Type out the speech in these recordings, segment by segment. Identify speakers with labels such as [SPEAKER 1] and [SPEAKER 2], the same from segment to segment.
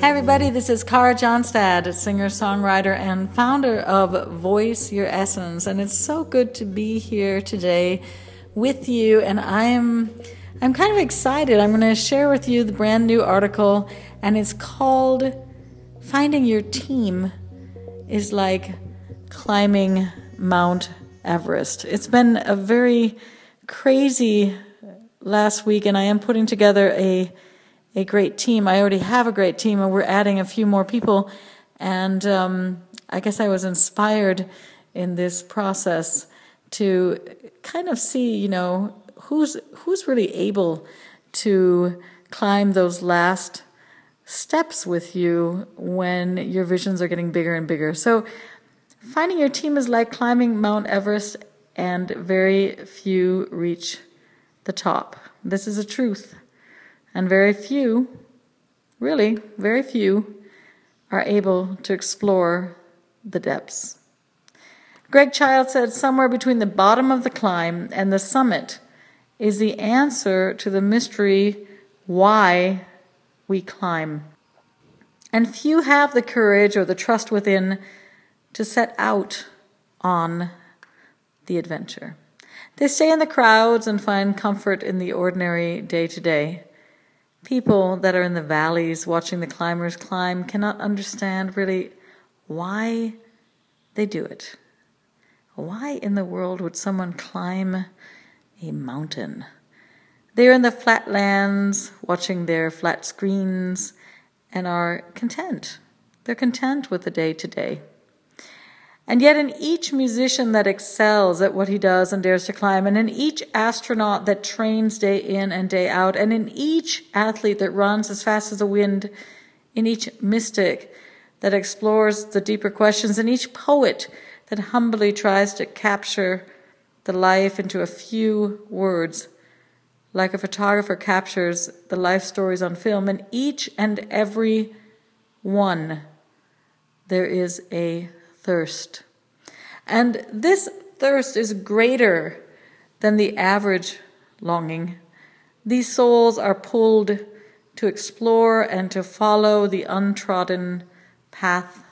[SPEAKER 1] Hey everybody, this is Kara Johnstad, singer, songwriter, and founder of Voice Your Essence. And it's so good to be here today with you. And I'm I'm kind of excited. I'm going to share with you the brand new article, and it's called Finding Your Team is like climbing Mount Everest. It's been a very crazy last week, and I am putting together a a great team. I already have a great team, and we're adding a few more people. And um, I guess I was inspired in this process to kind of see, you know, who's who's really able to climb those last steps with you when your visions are getting bigger and bigger. So finding your team is like climbing Mount Everest and very few reach the top. This is a truth. And very few, really, very few, are able to explore the depths. Greg Child said somewhere between the bottom of the climb and the summit is the answer to the mystery why we climb. And few have the courage or the trust within to set out on the adventure. They stay in the crowds and find comfort in the ordinary day to day. People that are in the valleys watching the climbers climb cannot understand really why they do it. Why in the world would someone climb a mountain? They're in the flatlands watching their flat screens and are content. They're content with the day to day. And yet, in each musician that excels at what he does and dares to climb, and in each astronaut that trains day in and day out, and in each athlete that runs as fast as the wind, in each mystic that explores the deeper questions, in each poet that humbly tries to capture the life into a few words, like a photographer captures the life stories on film, in each and every one, there is a thirst. And this thirst is greater than the average longing. These souls are pulled to explore and to follow the untrodden path.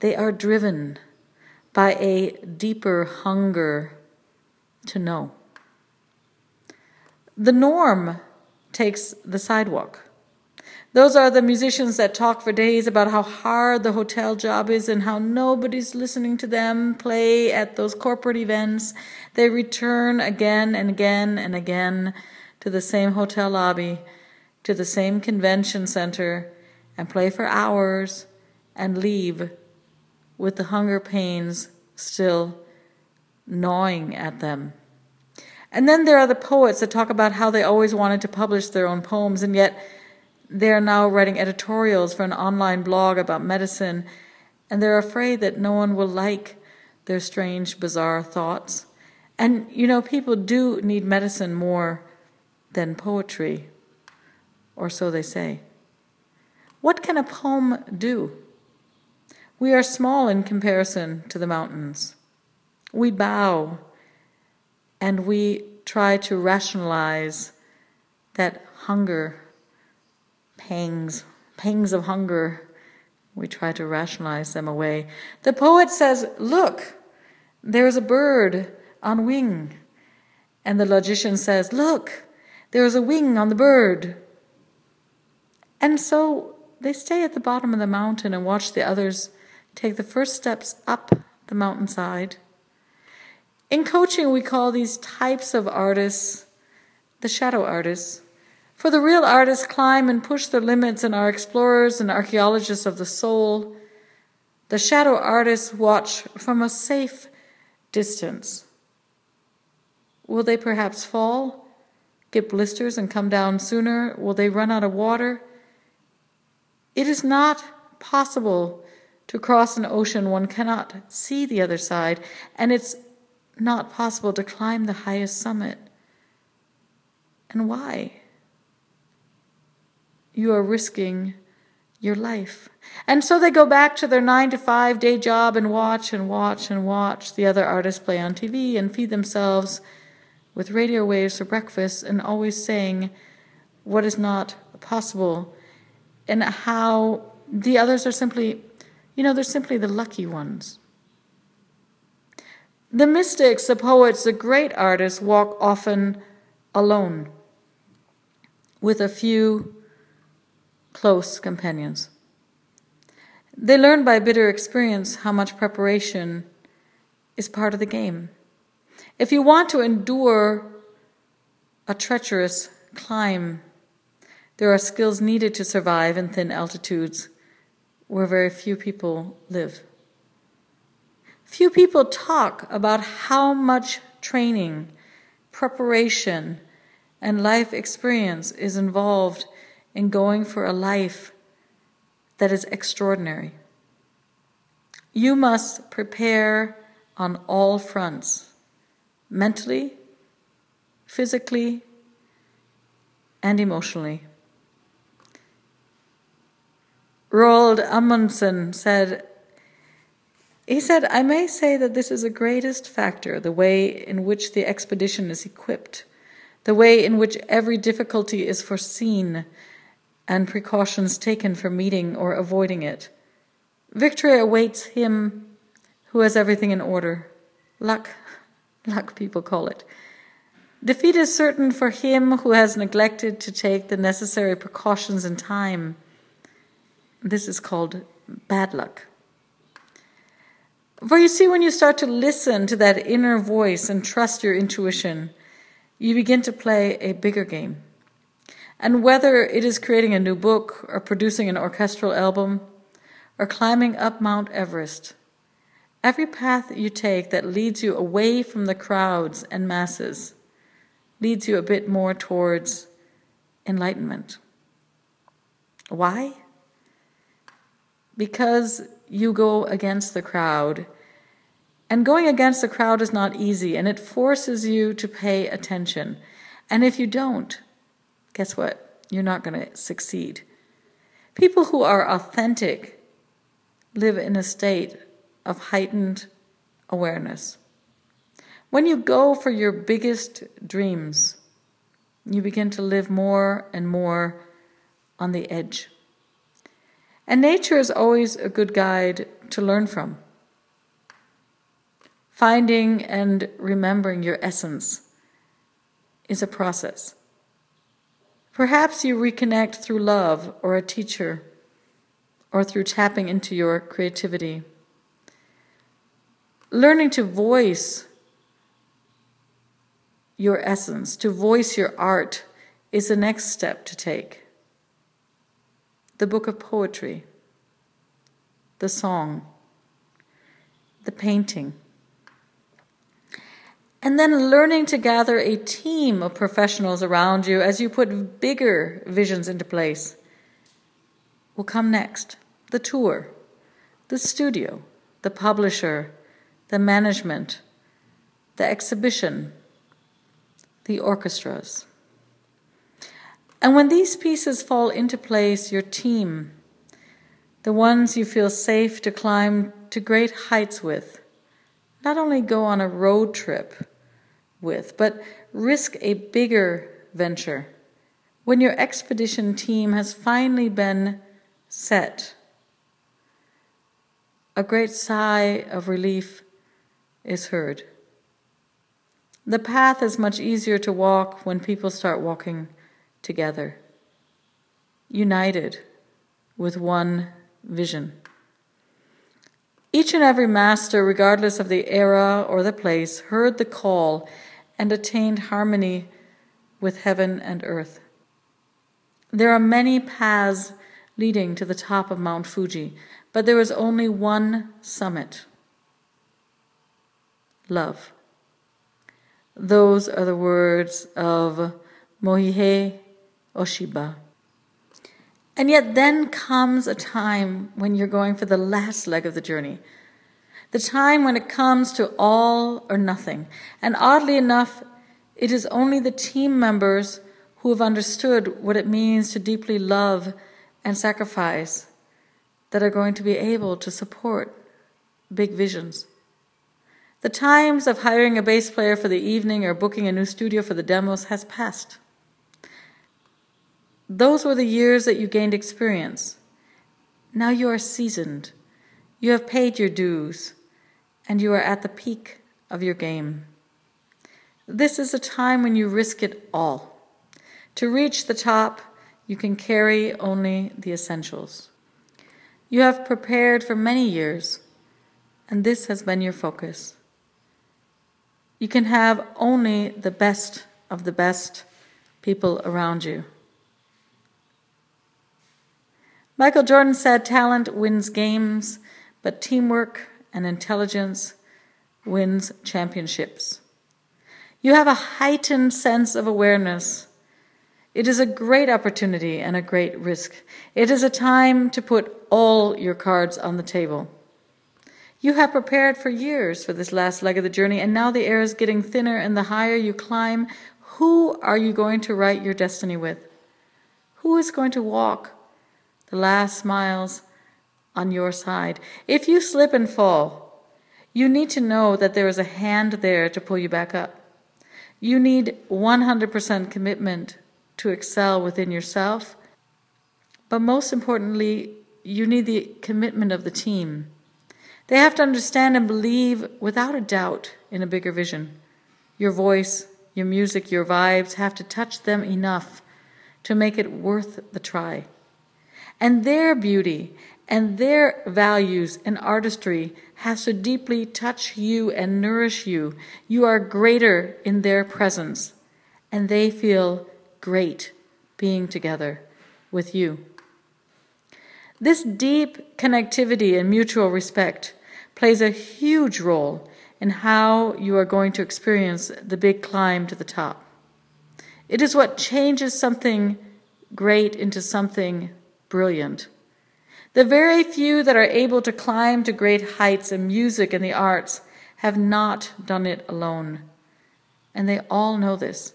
[SPEAKER 1] They are driven by a deeper hunger to know. The norm takes the sidewalk. Those are the musicians that talk for days about how hard the hotel job is and how nobody's listening to them play at those corporate events. They return again and again and again to the same hotel lobby, to the same convention center, and play for hours and leave with the hunger pains still gnawing at them. And then there are the poets that talk about how they always wanted to publish their own poems, and yet they're now writing editorials for an online blog about medicine, and they're afraid that no one will like their strange, bizarre thoughts. And, you know, people do need medicine more than poetry, or so they say. What can a poem do? We are small in comparison to the mountains. We bow and we try to rationalize that hunger pangs, pangs of hunger. We try to rationalize them away. The poet says, Look, there's a bird on wing. And the logician says, Look, there's a wing on the bird. And so they stay at the bottom of the mountain and watch the others take the first steps up the mountainside. In coaching, we call these types of artists the shadow artists. For the real artists climb and push their limits and are explorers and archaeologists of the soul. The shadow artists watch from a safe distance. Will they perhaps fall, get blisters, and come down sooner? Will they run out of water? It is not possible to cross an ocean one cannot see the other side, and it's not possible to climb the highest summit. And why? You are risking your life. And so they go back to their nine to five day job and watch and watch and watch the other artists play on TV and feed themselves with radio waves for breakfast and always saying what is not possible and how the others are simply, you know, they're simply the lucky ones. The mystics, the poets, the great artists walk often alone with a few close companions. They learn by bitter experience how much preparation is part of the game. If you want to endure a treacherous climb, there are skills needed to survive in thin altitudes where very few people live. Few people talk about how much training, preparation, and life experience is involved in going for a life that is extraordinary. You must prepare on all fronts mentally, physically, and emotionally. Roald Amundsen said, he said, I may say that this is the greatest factor, the way in which the expedition is equipped, the way in which every difficulty is foreseen and precautions taken for meeting or avoiding it. Victory awaits him who has everything in order. Luck, luck, people call it. Defeat is certain for him who has neglected to take the necessary precautions in time. This is called bad luck. For you see, when you start to listen to that inner voice and trust your intuition, you begin to play a bigger game. And whether it is creating a new book, or producing an orchestral album, or climbing up Mount Everest, every path you take that leads you away from the crowds and masses leads you a bit more towards enlightenment. Why? Because you go against the crowd. And going against the crowd is not easy, and it forces you to pay attention. And if you don't, guess what? You're not going to succeed. People who are authentic live in a state of heightened awareness. When you go for your biggest dreams, you begin to live more and more on the edge. And nature is always a good guide to learn from. Finding and remembering your essence is a process. Perhaps you reconnect through love or a teacher or through tapping into your creativity. Learning to voice your essence, to voice your art, is the next step to take the book of poetry, the song, the painting. And then learning to gather a team of professionals around you as you put bigger visions into place will come next. The tour, the studio, the publisher, the management, the exhibition, the orchestras. And when these pieces fall into place, your team, the ones you feel safe to climb to great heights with, not only go on a road trip with, but risk a bigger venture. When your expedition team has finally been set, a great sigh of relief is heard. The path is much easier to walk when people start walking together, united with one vision. Each and every master, regardless of the era or the place, heard the call and attained harmony with heaven and earth. There are many paths leading to the top of Mount Fuji, but there is only one summit love. Those are the words of Morihei Ueshiba. And yet, then comes a time when you're going for the last leg of the journey. The time when it comes to all or nothing. And oddly enough, it is only the team members who have understood what it means to deeply love and sacrifice that are going to be able to support big visions. The times of hiring a bass player for the evening or booking a new studio for the demos has passed. Those were the years that you gained experience. Now you are seasoned. You have paid your dues, and you are at the peak of your game. This is a time when you risk it all. To reach the top, you can carry only the essentials. You have prepared for many years, and this has been your focus. You can have only the best of the best people around you. Michael Jordan said talent wins games, but teamwork and intelligence wins championships. You have a heightened sense of awareness. It is a great opportunity and a great risk. It is a time to put all your cards on the table. You have prepared for years for this last leg of the journey, and now the air is getting thinner, and the higher you climb, who are you going to write your destiny with? Who is going to walk the last miles on your side? If you slip and fall, you need to know that there is a hand there to pull you back up. You need 100% commitment to excel within yourself, but most importantly, you need the commitment of the team. They have to understand and believe without a doubt in a bigger vision. Your voice, your music, your vibes have to touch them enough to make it worth the try. And their beauty and their values and artistry has to deeply touch you and nourish you. You are greater in their presence, and they feel great being together with you. This deep connectivity and mutual respect plays a huge role in how you are going to experience the big climb to the top. It is what changes something great into something brilliant. The very few that are able to climb to great heights in music and the arts have not done it alone. And they all know this.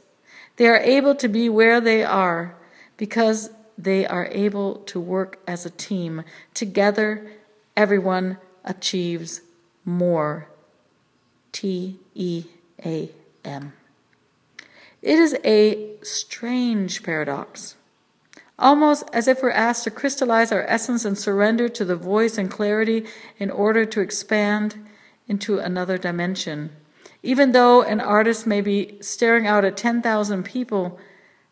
[SPEAKER 1] They are able to be where they are because they are able to work as a team. Together, everyone achieves more. T E A M. It is a strange paradox, almost as if we're asked to crystallize our essence and surrender to the voice and clarity in order to expand into another dimension. Even though an artist may be staring out at 10,000 people,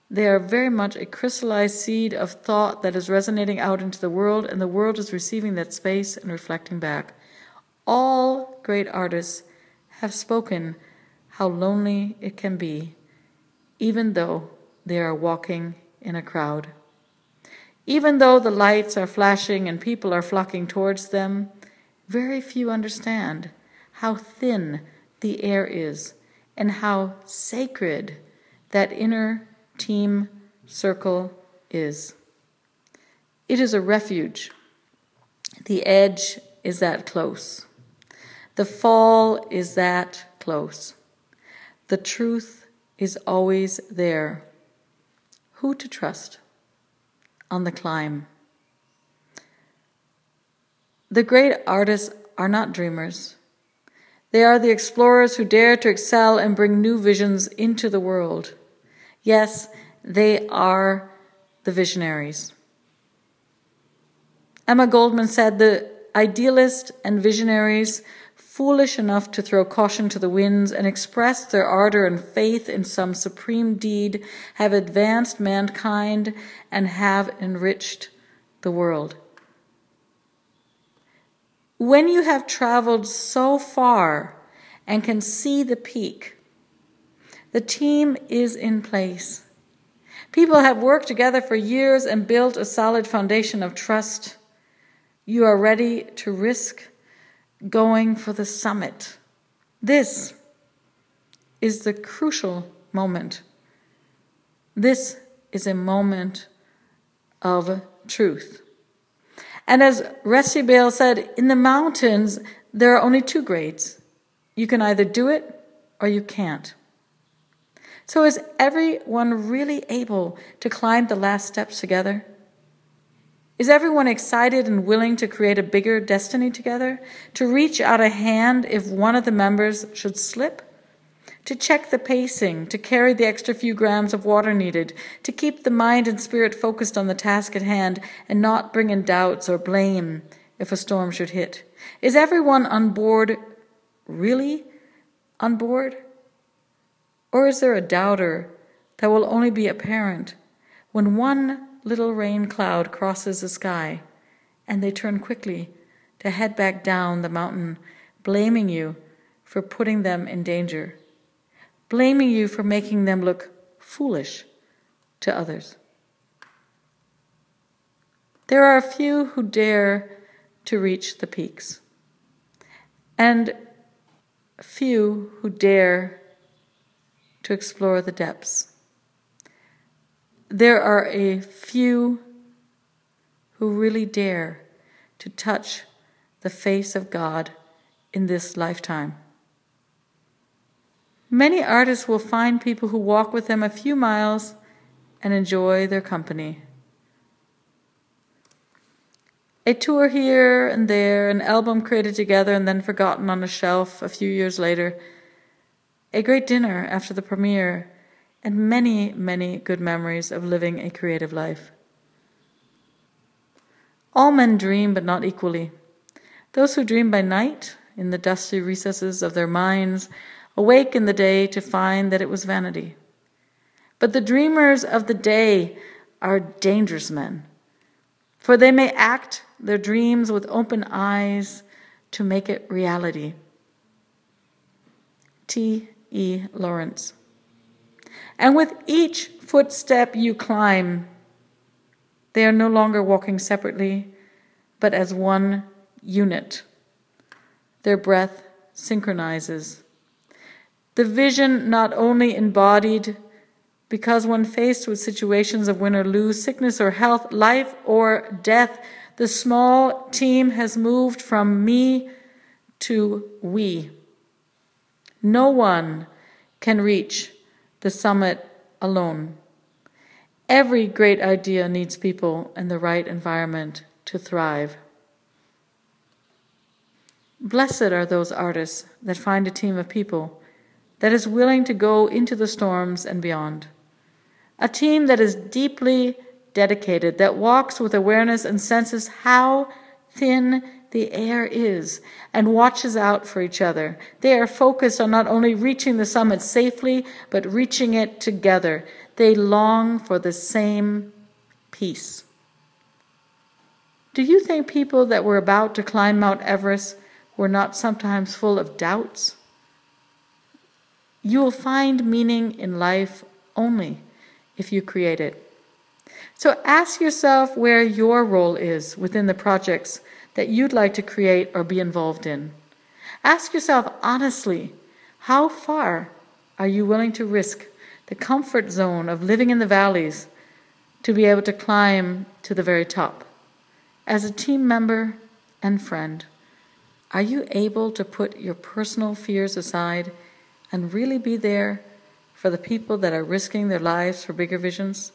[SPEAKER 1] they are very much a crystallized seed of thought that is resonating out into the world, and the world is receiving that space and reflecting back. All great artists have spoken how lonely it can be, even though they are walking in a crowd. Even though the lights are flashing and people are flocking towards them, very few understand how thin the air is and how sacred that inner team circle is. It is a refuge. The edge is that close. The fall is that close. The truth is always there. Who to trust on the climb? The great artists are not dreamers. They are the explorers who dare to excel and bring new visions into the world. Yes, they are the visionaries. Emma Goldman said the idealists and visionaries foolish enough to throw caution to the winds and express their ardor and faith in some supreme deed, have advanced mankind and have enriched the world. When you have traveled so far and can see the peak, the team is in place. People have worked together for years and built a solid foundation of trust. You are ready to risk going for the summit. This is the crucial moment. This is a moment of truth. And as Rusty Baillie said, in the mountains, there are only two grades. You can either do it or you can't. So is everyone really able to climb the last steps together? Is everyone excited and willing to create a bigger destiny together? To reach out a hand if one of the members should slip? to check the pacing, to carry the extra few grams of water needed, to keep the mind and spirit focused on the task at hand and not bring in doubts or blame if a storm should hit? Is everyone on board really on board? Or is there a doubter that will only be apparent when one little rain cloud crosses the sky and they turn quickly to head back down the mountain, blaming you for putting them in danger, blaming you for making them look foolish to others? There are a few who dare to reach the peaks, and few who dare to explore the depths. There are a few who really dare to touch the face of God in this lifetime. Many artists will find people who walk with them a few miles and enjoy their company. A tour here and there, an album created together and then forgotten on a shelf a few years later, a great dinner after the premiere, and many, many good memories of living a creative life. All men dream, but not equally. Those who dream by night, in the dusty recesses of their minds, awake in the day to find that it was vanity. But the dreamers of the day are dangerous men, for they may act their dreams with open eyes to make it reality. T. E. Lawrence. And with each footstep you climb, they are no longer walking separately, but as one unit. Their breath synchronizes. The vision not only embodied because when faced with situations of win or lose, sickness or health, life or death, the small team has moved from me to we. No one can reach the summit alone. Every great idea needs people and the right environment to thrive. Blessed are those artists that find a team of people that is willing to go into the storms and beyond. A team that is deeply dedicated, that walks with awareness and senses how thin the air is and watches out for each other. They are focused on not only reaching the summit safely, but reaching it together. They long for the same peace. Do you think people that were about to climb Mount Everest were not sometimes full of doubts? You will find meaning in life only if you create it. So ask yourself where your role is within the projects that you'd like to create or be involved in. Ask yourself honestly how far are you willing to risk the comfort zone of living in the valleys to be able to climb to the very top? As a team member and friend, are you able to put your personal fears aside and really be there for the people that are risking their lives for bigger visions?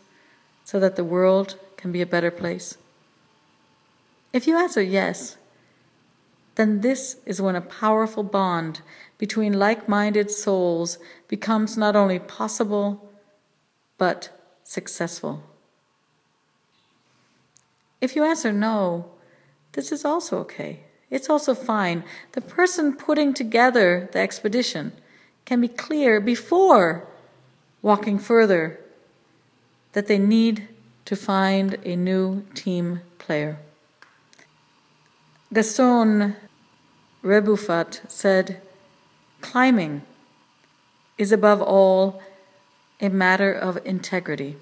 [SPEAKER 1] so that the world can be a better place? If you answer yes, then this is when a powerful bond between like minded souls becomes not only possible, but successful. If you answer no, this is also okay. It's also fine. The person putting together the expedition can be clear before walking further that they need to find a new team player. Gaston Rebuffat said, Climbing is above all a matter of integrity.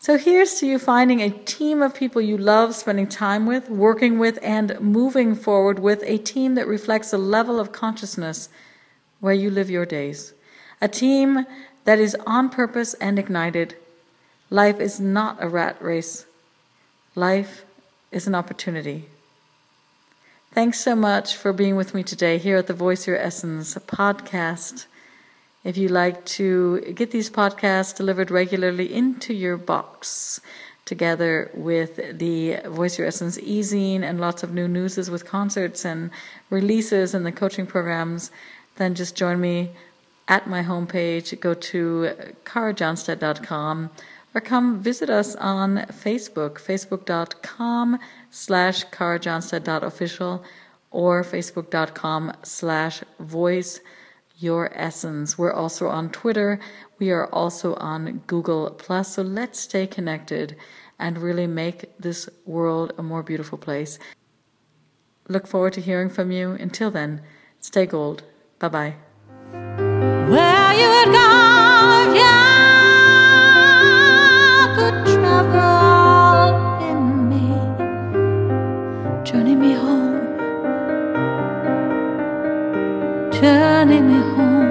[SPEAKER 1] So here's to you finding a team of people you love spending time with, working with, and moving forward with a team that reflects a level of consciousness where you live your days. A team that is on purpose and ignited. Life is not a rat race, life is an opportunity. Thanks so much for being with me today here at the Voice Your Essence podcast. If you like to get these podcasts delivered regularly into your box, together with the Voice Your Essence e-zine and lots of new newses with concerts and releases and the coaching programs, then just join me at my homepage. Go to karajohnstad.com or come visit us on Facebook, facebook.com slash karajohnstad.official or facebook.com slash voice your essence. We're also on Twitter. We are also on Google Plus. So let's stay connected and really make this world a more beautiful place. Look forward to hearing from you. Until then, stay gold. Bye bye. turning me home.